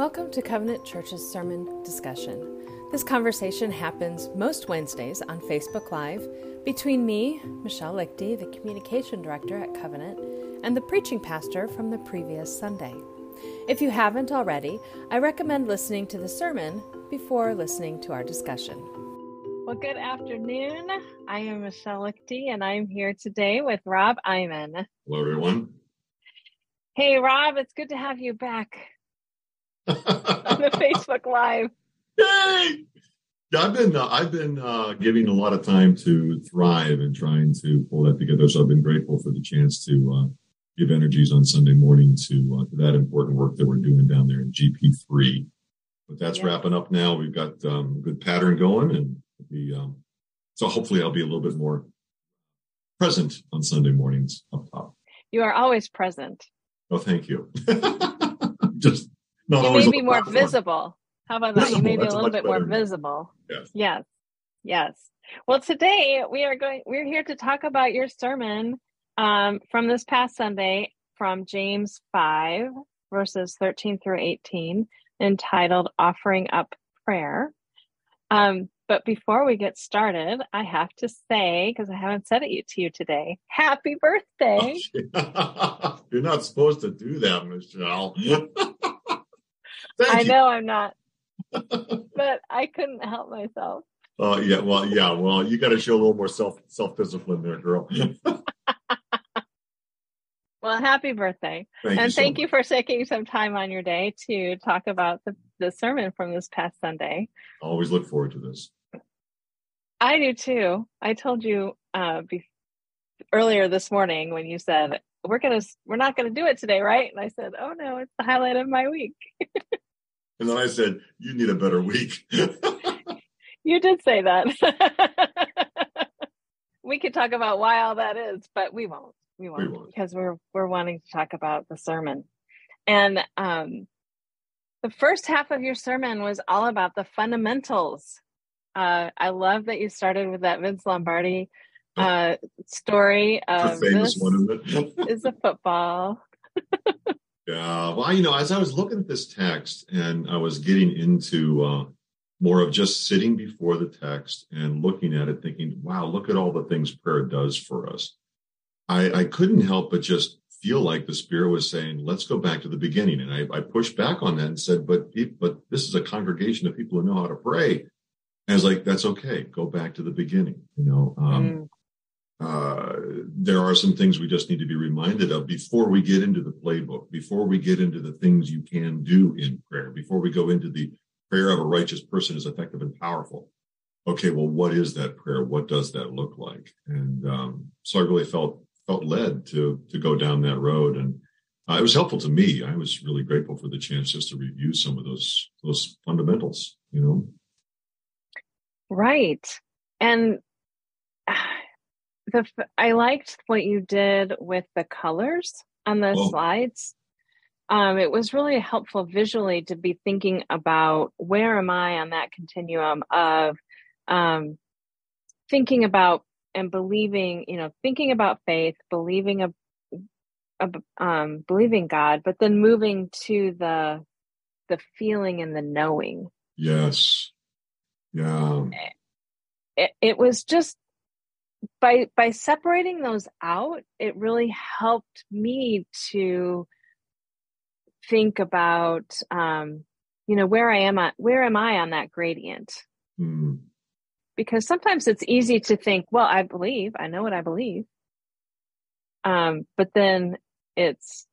Welcome to Covenant Church's sermon discussion. This conversation happens most Wednesdays on Facebook Live between me, Michelle Leichty, the communication director at Covenant, and the preaching pastor from the previous Sunday. If you haven't already, I recommend listening to the sermon before listening to our discussion. Well, good afternoon. I am Michelle Leichty, and I'm here today with Rob Iman. Hello, everyone. Hey, Rob, it's good to have you back on the Facebook Live. Yay! Yeah, I've been uh, I've been uh, giving a lot of time to Thrive and trying to pull that together. So I've been grateful for the chance to uh, give energies on Sunday morning to, uh, to that important work that we're doing down there in GP3. But that's yeah. wrapping up now. We've got um, a good pattern going, and we um, so hopefully I'll be a little bit more present on Sunday mornings up top. You are always present. Oh, thank you. Just not you may be more visible. How about that? you may be a little bit more visible. Yes. Yes. Yes. Well, today we are going. We're here to talk about your sermon um, from this past Sunday from James five verses thirteen through eighteen, entitled "Offering Up Prayer." Um, but before we get started, I have to say, because I haven't said it to you today, happy birthday. You're not supposed to do that, Michelle. I know I'm not, but I couldn't help myself. Oh uh, yeah, well, yeah, well, you got to show a little more self self discipline there, girl. well, happy birthday, thank and you thank much. you for taking some time on your day to talk about the the sermon from this past Sunday. I always look forward to this. I do too. I told you uh, be- earlier this morning when you said we're gonna we're not gonna do it today, right? And I said, oh no, it's the highlight of my week. And then I said, You need a better week. you did say that. we could talk about why all that is, but we won't. We won't, we won't. because we're we're wanting to talk about the sermon. And um the first half of your sermon was all about the fundamentals. Uh, I love that you started with that Vince Lombardi uh, story of this one, is a football. Yeah. Well, you know, as I was looking at this text and I was getting into uh, more of just sitting before the text and looking at it, thinking, wow, look at all the things prayer does for us. I, I couldn't help but just feel like the Spirit was saying, let's go back to the beginning. And I, I pushed back on that and said, but, but this is a congregation of people who know how to pray. And I was like, that's okay. Go back to the beginning. You know, um, mm uh, there are some things we just need to be reminded of before we get into the playbook, before we get into the things you can do in prayer, before we go into the prayer of a righteous person is effective and powerful. Okay, well, what is that prayer? What does that look like? And um, so I really felt felt led to to go down that road, and uh, it was helpful to me. I was really grateful for the chance just to review some of those those fundamentals. You know, right, and the I liked what you did with the colors on the Whoa. slides. Um, it was really helpful visually to be thinking about where am I on that continuum of um, thinking about and believing, you know, thinking about faith, believing a, a um, believing God, but then moving to the the feeling and the knowing. Yes. Yeah. It, it was just by by separating those out it really helped me to think about um you know where i am at where am i on that gradient? Mm. because sometimes it's easy to think well i believe i know what i believe. Um but then it's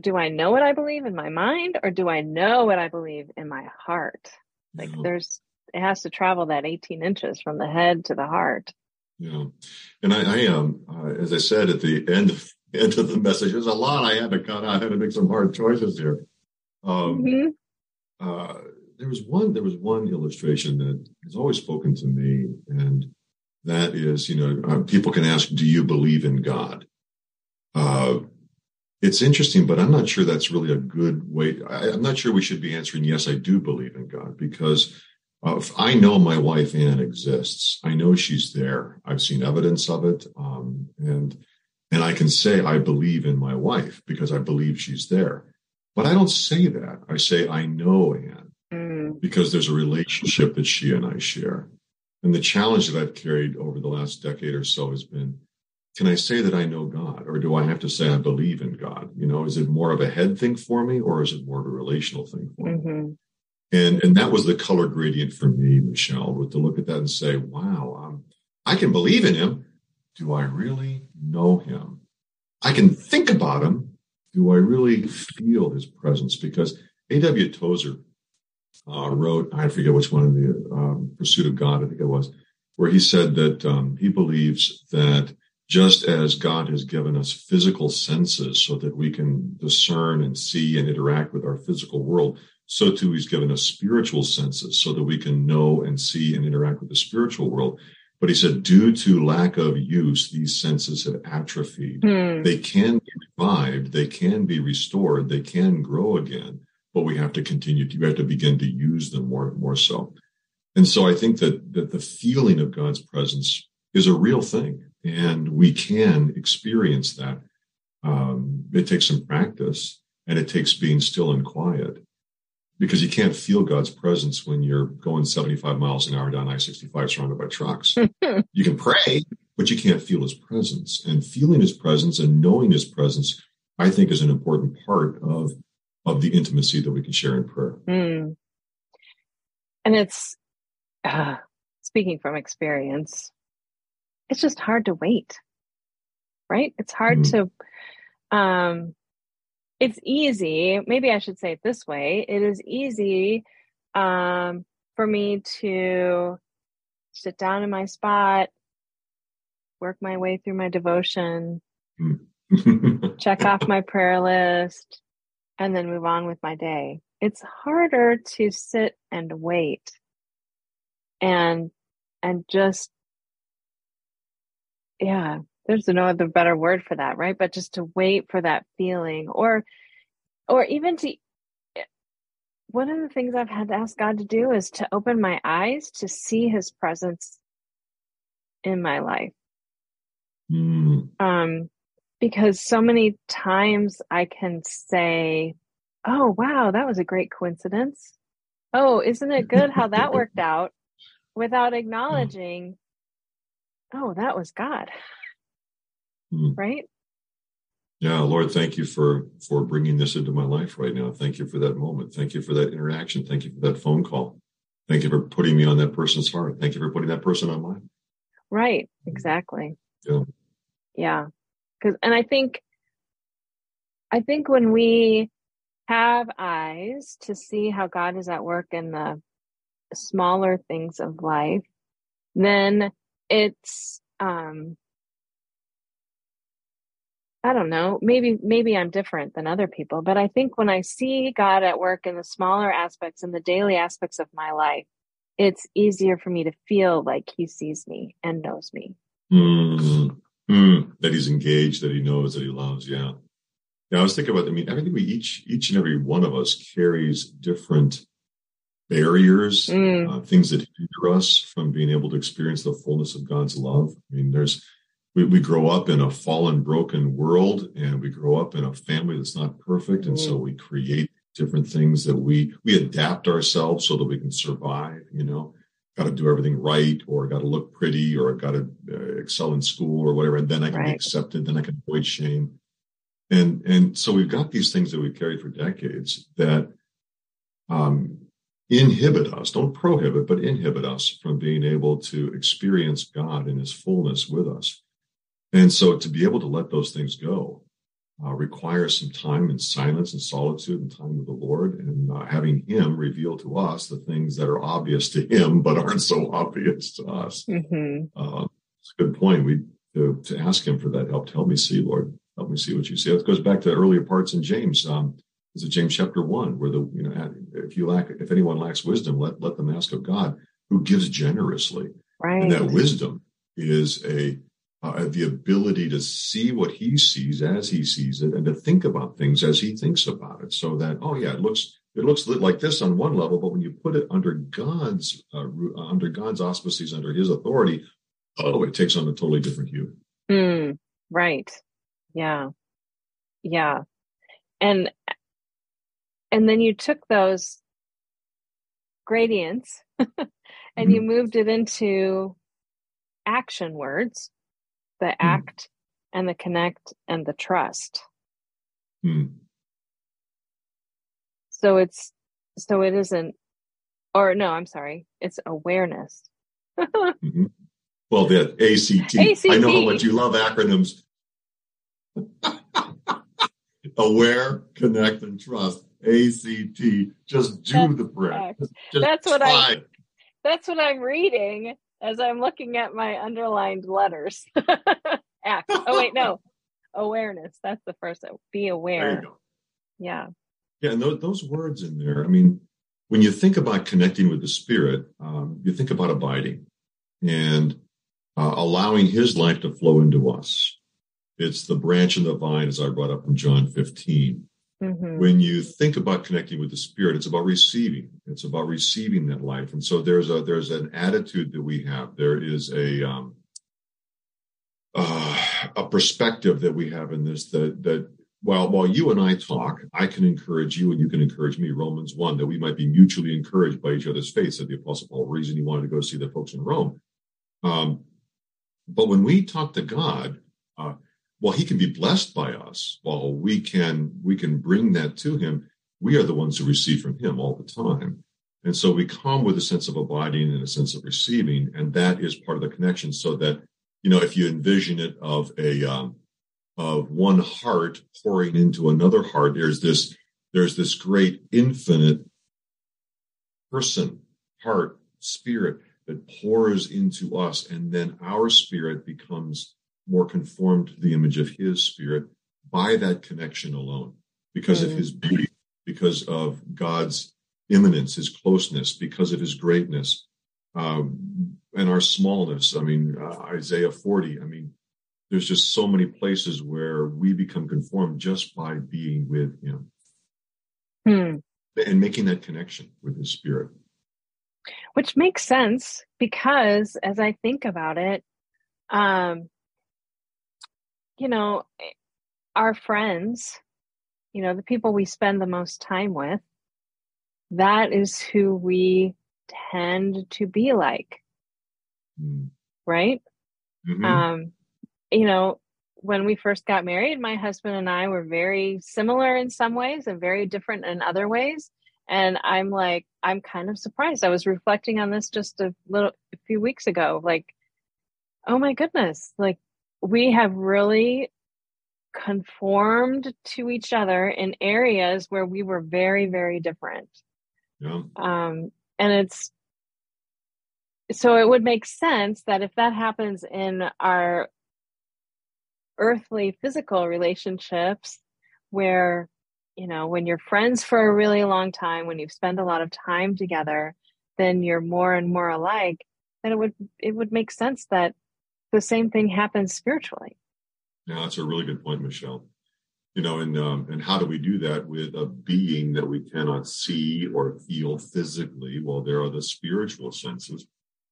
do i know what i believe in my mind or do i know what i believe in my heart? Like there's it has to travel that 18 inches from the head to the heart yeah, and I, I um, uh, as I said at the end of, end of the message, there's a lot I had to cut. I had to make some hard choices here. Um, mm-hmm. uh, there was one. There was one illustration that has always spoken to me, and that is, you know, uh, people can ask, "Do you believe in God?" Uh, it's interesting, but I'm not sure that's really a good way. I, I'm not sure we should be answering, "Yes, I do believe in God," because uh, I know my wife Ann exists. I know she's there. I've seen evidence of it, um, and and I can say I believe in my wife because I believe she's there. But I don't say that. I say, I know Anne mm. because there's a relationship that she and I share. And the challenge that I've carried over the last decade or so has been can I say that I know God or do I have to say I believe in God? You know, is it more of a head thing for me or is it more of a relational thing for mm-hmm. me? And, and that was the color gradient for me, Michelle, to look at that and say, wow, um, I can believe in him. Do I really know him? I can think about him. Do I really feel his presence? Because A.W. Tozer uh, wrote, I forget which one in the um, Pursuit of God, I think it was, where he said that um, he believes that just as God has given us physical senses so that we can discern and see and interact with our physical world, so too he's given us spiritual senses so that we can know and see and interact with the spiritual world. But he said, due to lack of use, these senses have atrophied. Hmm. They can be revived, they can be restored, they can grow again, but we have to continue to, we have to begin to use them more, more so. And so I think that, that the feeling of God's presence is a real thing and we can experience that. Um, it takes some practice and it takes being still and quiet because you can't feel God's presence when you're going 75 miles an hour down I 65 surrounded by trucks. you can pray, but you can't feel his presence. And feeling his presence and knowing his presence, I think, is an important part of, of the intimacy that we can share in prayer. Mm. And it's, uh, speaking from experience, it's just hard to wait, right? It's hard mm. to, um, it's easy. Maybe I should say it this way. It is easy um, for me to sit down in my spot, work my way through my devotion, check off my prayer list, and then move on with my day. It's harder to sit and wait and and just yeah there's no other better word for that right? But just to wait for that feeling or or even to one of the things i've had to ask god to do is to open my eyes to see his presence in my life. Mm. um because so many times i can say oh wow that was a great coincidence. Oh isn't it good how that worked out? without acknowledging oh that was god mm. right? Yeah, Lord, thank you for for bringing this into my life right now. Thank you for that moment. Thank you for that interaction. Thank you for that phone call. Thank you for putting me on that person's heart. Thank you for putting that person on mine. Right, exactly. Yeah. Yeah. Cuz and I think I think when we have eyes to see how God is at work in the smaller things of life, then it's um I don't know, maybe maybe I'm different than other people, but I think when I see God at work in the smaller aspects and the daily aspects of my life, it's easier for me to feel like he sees me and knows me. Mm, mm, that he's engaged, that he knows, that he loves. Yeah. Yeah, I was thinking about, I mean, I think we each, each and every one of us carries different barriers, mm. uh, things that hinder us from being able to experience the fullness of God's love. I mean, there's, we, we grow up in a fallen, broken world, and we grow up in a family that's not perfect, and so mm. we create different things that we we adapt ourselves so that we can survive. You know, got to do everything right, or got to look pretty, or got to uh, excel in school, or whatever, and then I can right. be accepted. Then I can avoid shame, and and so we've got these things that we've carried for decades that um, inhibit us, don't prohibit, but inhibit us from being able to experience God in His fullness with us. And so to be able to let those things go uh, requires some time and silence and solitude and time with the Lord and uh, having Him reveal to us the things that are obvious to Him but aren't so obvious to us. Mm-hmm. Uh, it's a good point. We to, to, ask Him for that help. Help me see, Lord. Help me see what you see. It goes back to earlier parts in James. Um, is it James chapter one, where the you know if you lack if anyone lacks wisdom, let let them ask of God, who gives generously. Right. And that wisdom is a uh, the ability to see what he sees as he sees it and to think about things as he thinks about it so that oh yeah it looks it looks like this on one level but when you put it under god's uh, under god's auspices under his authority oh it takes on a totally different hue. Mm, right. Yeah. Yeah. And and then you took those gradients and mm-hmm. you moved it into action words the mm. act and the connect and the trust. Mm. so it's so it isn't or no i'm sorry it's awareness. Mm-hmm. well the act. ACT i know how much you love acronyms. Aware connect and trust. Act just do that's the prayer. that's what i that's what i'm reading as I'm looking at my underlined letters. Act. Oh wait, no. Awareness. That's the first. Be aware. Yeah. Yeah, and those, those, words in there. I mean, when you think about connecting with the Spirit, um, you think about abiding and uh, allowing His life to flow into us. It's the branch and the vine, as I brought up in John 15. Mm-hmm. When you think about connecting with the Spirit, it's about receiving. It's about receiving that life. And so there's a there's an attitude that we have. There is a um, uh, a perspective that we have in this that that while while you and I talk, I can encourage you and you can encourage me. Romans one that we might be mutually encouraged by each other's faith. Said the Apostle Paul. Reason he wanted to go see the folks in Rome. Um, but when we talk to God, uh, while he can be blessed by us, while we can we can bring that to him, we are the ones who receive from him all the time. And so we come with a sense of abiding and a sense of receiving, and that is part of the connection. So that you know, if you envision it of a um, of one heart pouring into another heart, there's this there's this great infinite person, heart, spirit that pours into us, and then our spirit becomes more conformed to the image of his spirit by that connection alone, because mm. of his beauty, because of God's immanence, his closeness, because of his greatness, um, and our smallness. I mean, uh, Isaiah 40, I mean, there's just so many places where we become conformed just by being with him hmm. and making that connection with his spirit. Which makes sense because as I think about it, um, you know, our friends, you know, the people we spend the most time with, that is who we tend to be like. Mm. Right? Mm-hmm. Um, you know, when we first got married, my husband and I were very similar in some ways and very different in other ways. And I'm like, I'm kind of surprised. I was reflecting on this just a little, a few weeks ago. Like, oh my goodness, like we have really conformed to each other in areas where we were very, very different. Yeah. Um, and it's so it would make sense that if that happens in our earthly physical relationships, where you know when you're friends for a really long time, when you've spent a lot of time together, then you're more and more alike. Then it would it would make sense that the same thing happens spiritually. Yeah, that's a really good point, Michelle. You know, and um, and how do we do that with a being that we cannot see or feel physically? Well, there are the spiritual senses,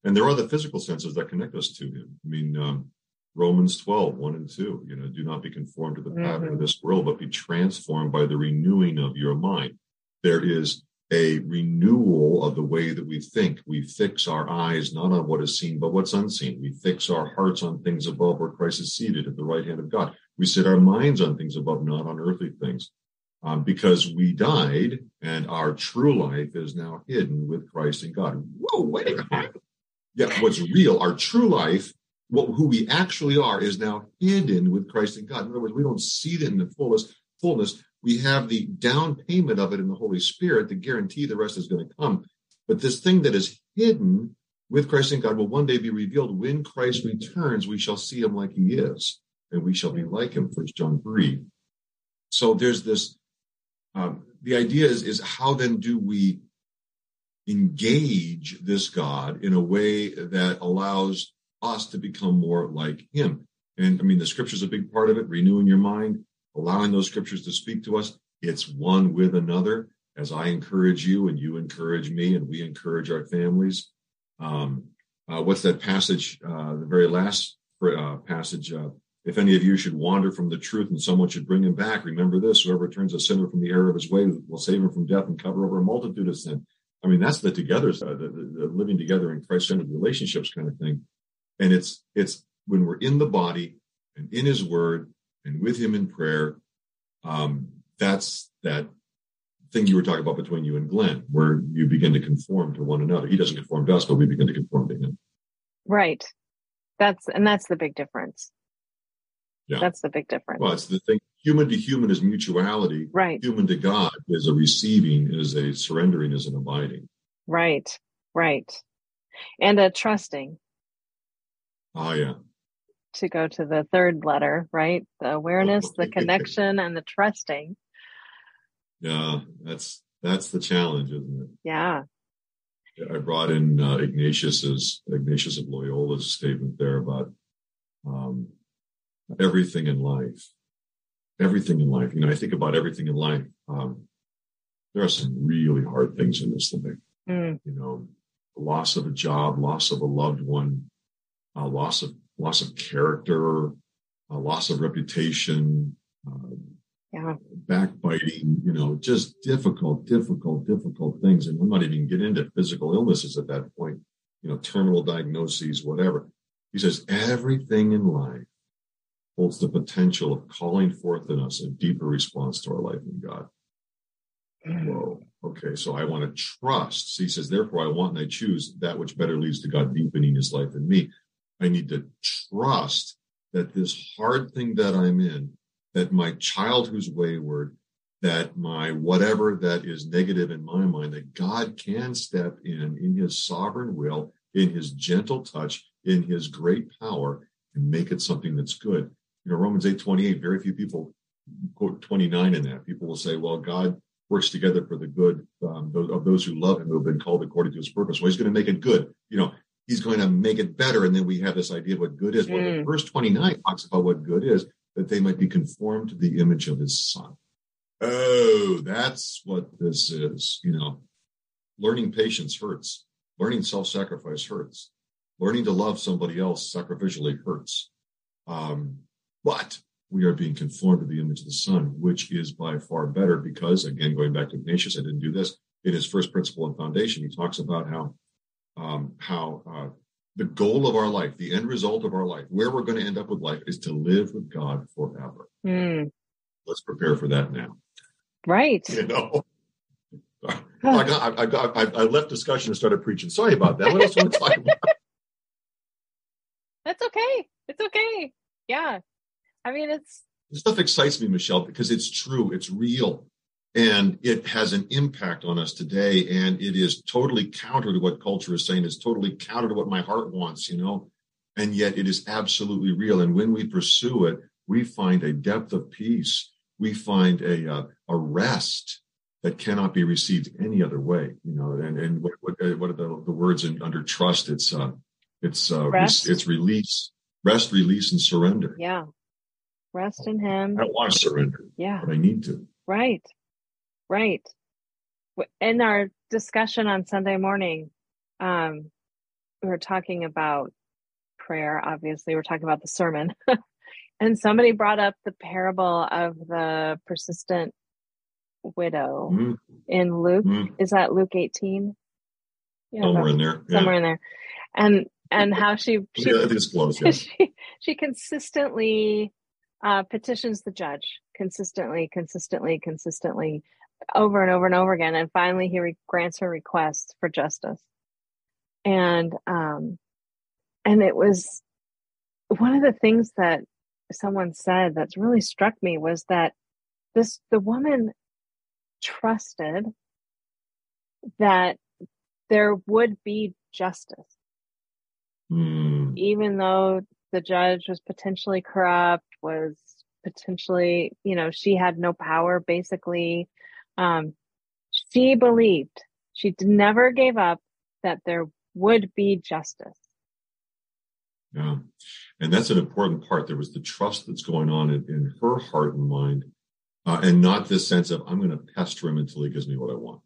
and there are the physical senses that connect us to Him. I mean, um, Romans 12, 1 and 2, you know, do not be conformed to the pattern mm-hmm. of this world, but be transformed by the renewing of your mind. There is a renewal of the way that we think. We fix our eyes not on what is seen, but what's unseen. We fix our hearts on things above where Christ is seated at the right hand of God. We set our minds on things above, not on earthly things. Um, because we died and our true life is now hidden with Christ in God. Whoa, wait a minute. Yeah, what's real, our true life, what, who we actually are, is now hidden with Christ in God. In other words, we don't see it in the fullest fullness we have the down payment of it in the Holy Spirit to guarantee the rest is going to come. But this thing that is hidden with Christ in God will one day be revealed. When Christ returns, we shall see him like he is, and we shall be like him, First John 3. So there's this um, the idea is, is how then do we engage this God in a way that allows us to become more like him? And I mean, the scripture is a big part of it, renewing your mind allowing those scriptures to speak to us. It's one with another as I encourage you and you encourage me and we encourage our families. Um, uh, what's that passage? Uh, the very last uh, passage. Uh, if any of you should wander from the truth and someone should bring him back, remember this: whoever turns a sinner from the error of his way will save him from death and cover over a multitude of sin. I mean, that's the together, uh, the, the, the living together in Christ-centered relationships kind of thing. And it's it's when we're in the body and in His Word and with Him in prayer. Um, that's that thing you were talking about between you and Glenn, where you begin to conform to one another. He doesn't conform to us, but we begin to conform to him. Right. That's and that's the big difference. Yeah. That's the big difference. Well, it's the thing. Human to human is mutuality. Right. Human to God is a receiving, is a surrendering, is an abiding. Right. Right. And a trusting. Oh yeah. To go to the third letter, right? The awareness, the connection, and the trusting. Yeah, that's that's the challenge, isn't it? Yeah. I brought in uh, Ignatius's Ignatius of Loyola's statement there about um, everything in life. Everything in life. You know, I think about everything in life. Um, there are some really hard things in this life. Mm. You know, loss of a job, loss of a loved one, uh, loss of loss of character, uh, loss of reputation, um, yeah. backbiting, you know, just difficult, difficult, difficult things. And I'm not even get into physical illnesses at that point, you know, terminal diagnoses, whatever. He says everything in life holds the potential of calling forth in us a deeper response to our life in God. Mm. Whoa. Okay. So I want to trust. He says, therefore I want and I choose that which better leads to God deepening his life in me. I need to trust that this hard thing that I'm in that my child who's wayward, that my whatever that is negative in my mind, that God can step in in his sovereign will, in his gentle touch, in his great power, and make it something that's good. You know, Romans 8 28, very few people quote 29 in that. People will say, well, God works together for the good um, of those who love him, who have been called according to his purpose. Well, he's going to make it good. You know, he's going to make it better. And then we have this idea of what good is. Mm. Well, verse 29 talks about what good is that they might be conformed to the image of his son. Oh, that's what this is. You know, learning patience hurts. Learning self-sacrifice hurts. Learning to love somebody else sacrificially hurts. Um, but we are being conformed to the image of the Son, which is by far better because, again, going back to Ignatius, I didn't do this. In his first principle and foundation, he talks about how um, how uh, the goal of our life, the end result of our life, where we're going to end up with life is to live with God forever. Mm. Let's prepare for that now. Right. You know, I, got, I, got, I, I, left discussion and started preaching. Sorry about that. What else do we talk about? That's okay. It's okay. Yeah. I mean, it's. This stuff excites me, Michelle, because it's true. It's real and it has an impact on us today and it is totally counter to what culture is saying. It's totally counter to what my heart wants you know? And yet it is absolutely real. And when we pursue it we find a depth of peace. We find a uh, a rest that cannot be received any other way you know? And and what what, uh, what are the, the words in, under trust? It's uh it's uh rest. it's release. Rest release and surrender. Yeah. Rest in him. I don't want to surrender yeah. but i need to. Right Right. In our discussion on Sunday morning, um, we were talking about prayer. Obviously, we're talking about the sermon. and somebody brought up the parable of the persistent widow mm-hmm. in Luke. Mm-hmm. Is that Luke 18? Yeah, somewhere in there. Somewhere in there. And and how she she, yeah, close, yeah. she, she consistently uh, petitions the judge consistently, consistently, consistently over and over and over again. And finally, he re- grants her request for justice. And, um, and it was one of the things that someone said that's really struck me was that this, the woman trusted that there would be justice. Mm. Even though the judge was potentially corrupt, was potentially, you know, she had no power basically um, she believed, she never gave up that there would be justice. Yeah. And that's an important part. There was the trust that's going on in, in her heart and mind, uh, and not this sense of, I'm going to pester him until he gives me what I want.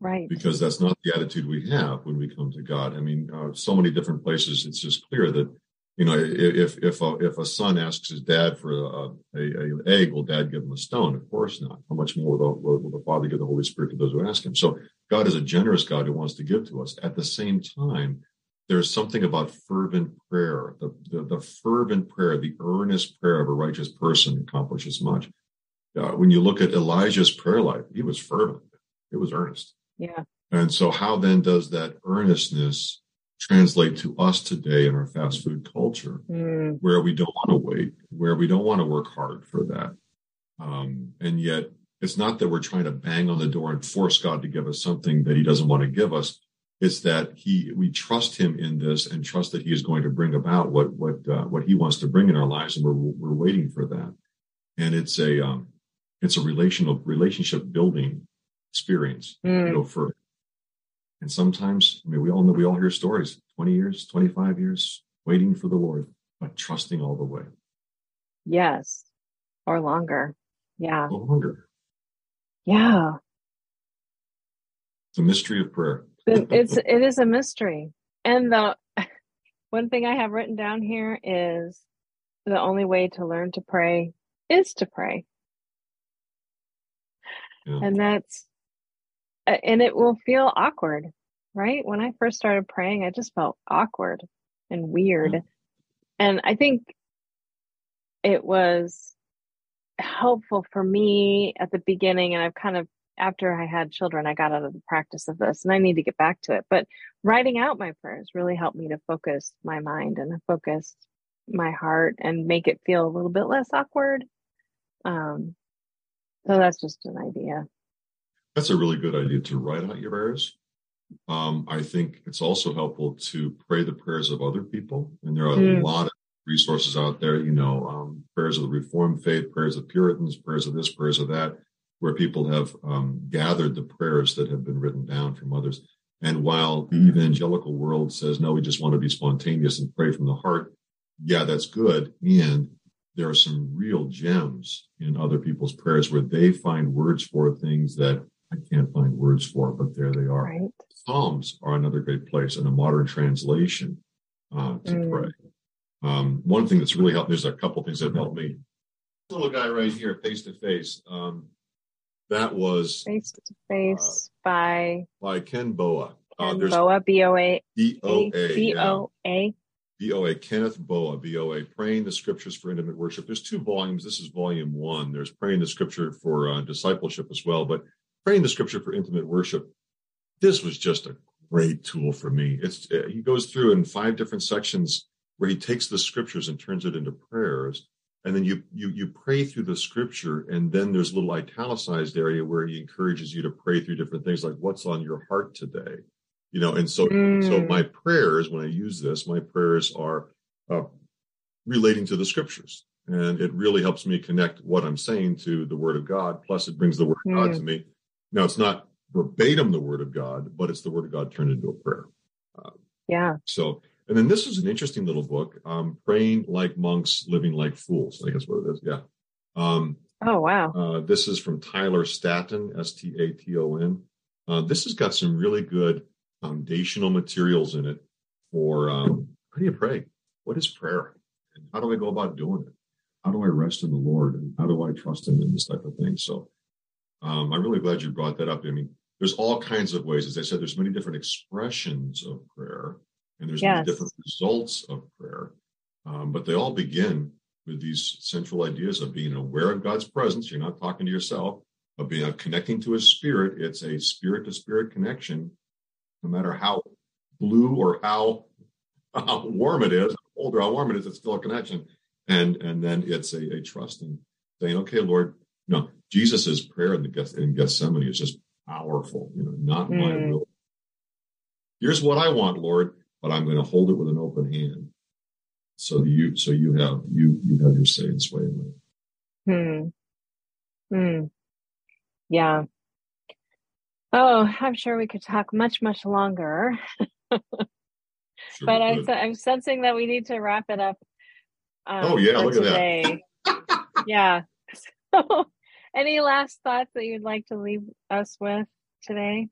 Right. Because that's not the attitude we have when we come to God. I mean, uh, so many different places, it's just clear that You know, if if a, if a son asks his dad for a, a, a egg, will dad give him a stone? Of course not. How much more will the, will the Father give the Holy Spirit to those who ask Him? So God is a generous God who wants to give to us. At the same time, there's something about fervent prayer. The, the, the fervent prayer, the earnest prayer of a righteous person accomplishes much. Uh, when you look at Elijah's prayer life, he was fervent. It was earnest. Yeah. And so, how then does that earnestness translate to us today in our fast food culture, mm. where we don't want to wait, where we don't want to work hard for that? Um, and yet, it's not that we're trying to bang on the door and force God to give us something that He doesn't want to give us. It's that He we trust Him in this and trust that He is going to bring about what what uh, what He wants to bring in our lives, and we're we're waiting for that. And it's a um, it's a relational relationship building experience. Mm. You know, for and sometimes, I mean, we all know, we all hear stories 20 years, 25 years waiting for the Lord, but trusting all the way. Yes. Or longer. Yeah. Or longer. Yeah. It's a mystery of prayer. it's, it is a mystery. And the one thing I have written down here is the only way to learn to pray is to pray. Yeah. And that's and it will feel awkward, right? When I first started praying, I just felt awkward and weird. Mm-hmm. And I think it was helpful for me at the beginning. And I've kind of, after I had children, I got out of the practice of this and I need to get back to it. But writing out my prayers really helped me to focus my mind and focus my heart and make it feel a little bit less awkward. Um, so that's just an idea. That's a really good idea to write out your prayers. Um, I think it's also helpful to pray the prayers of other people. And there are mm. a lot of resources out there, you know, um, prayers of the Reformed faith, prayers of Puritans, prayers of this, prayers of that, where people have um, gathered the prayers that have been written down from others. And while the evangelical world says, no, we just want to be spontaneous and pray from the heart, yeah, that's good. And there are some real gems in other people's prayers where they find words for things that I can't find words for it, but there they are. Right. Psalms are another great place and a modern translation uh, to mm. pray. Um, one thing that's really helped, there's a couple things that helped me. Little guy right here, face to face. Um, that was face to face uh, by by Ken Boa. Uh, Ken Boa, B O A B O A B O A. B O A Kenneth Boa, B O A, Praying the Scriptures for Intimate Worship. There's two volumes. This is volume one. There's Praying the Scripture for uh, Discipleship as well. But praying the scripture for intimate worship, this was just a great tool for me. It's uh, he goes through in five different sections where he takes the scriptures and turns it into prayers, and then you you you pray through the scripture, and then there's a little italicized area where he encourages you to pray through different things like what's on your heart today, you know. And so mm. so my prayers when I use this, my prayers are uh, relating to the scriptures. And it really helps me connect what I'm saying to the Word of God. Plus, it brings the Word of mm. God to me now, it's not verbatim the word of God, but it's the word of God turned into a prayer. Uh, yeah. So, and then this is an interesting little book, um, Praying Like Monks, Living Like Fools. I guess what it is. Yeah. Um, oh, wow. Uh, this is from Tyler Staton, S T A T O N. Uh, this has got some really good foundational materials in it for um, how do you pray? What is prayer? And how do I go about doing it? How do I rest in the Lord? And how do I trust Him in this type of thing? So, um, I'm really glad you brought that up. I mean, there's all kinds of ways. As I said, there's many different expressions of prayer, and there's yes. many different results of prayer. Um, but they all begin with these central ideas of being aware of God's presence. You're not talking to yourself, of being of connecting to His Spirit. It's a spirit to spirit connection, no matter how blue or how, how warm it is, cold or how warm it is. It's still a connection, and and then it's a, a trust in saying, "Okay, Lord, no, Jesus's prayer in, the, in Gethsemane is just powerful. You know, not mm. my will. Here's what I want, Lord, but I'm going to hold it with an open hand. So you, so you have you you have your say and sway in it. Hmm. Hmm. Yeah. Oh, I'm sure we could talk much much longer. sure but I'm I'm sensing that we need to wrap it up. Um, oh yeah, look today. at that. yeah. So any last thoughts that you'd like to leave us with today?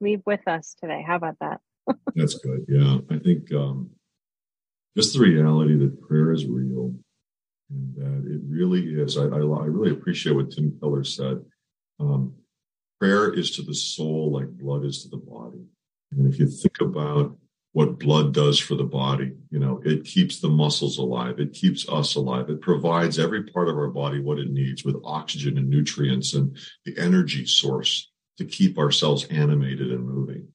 Leave with us today. How about that? That's good. Yeah. I think um, just the reality that prayer is real and that it really is. I, I, I really appreciate what Tim Keller said. Um, prayer is to the soul like blood is to the body. And if you think about what blood does for the body, you know, it keeps the muscles alive. It keeps us alive. It provides every part of our body what it needs with oxygen and nutrients and the energy source to keep ourselves animated and moving.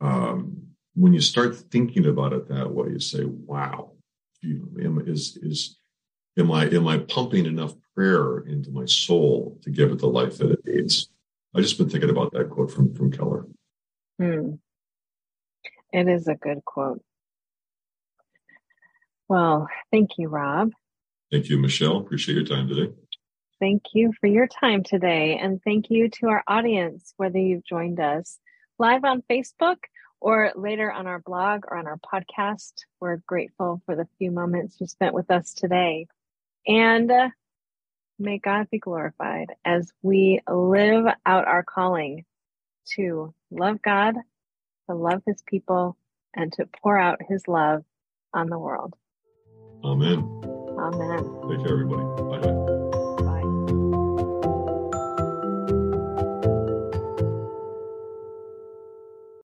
Um, when you start thinking about it that way, you say, wow, you, is, is, am I, am I pumping enough prayer into my soul to give it the life that it needs? I just been thinking about that quote from, from Keller. Hmm. It is a good quote. Well, thank you, Rob. Thank you, Michelle. Appreciate your time today. Thank you for your time today. And thank you to our audience, whether you've joined us live on Facebook or later on our blog or on our podcast. We're grateful for the few moments you spent with us today. And uh, may God be glorified as we live out our calling to love God, to love his people, and to pour out his love on the world. Amen. Amen. Thank you, everybody. Bye bye.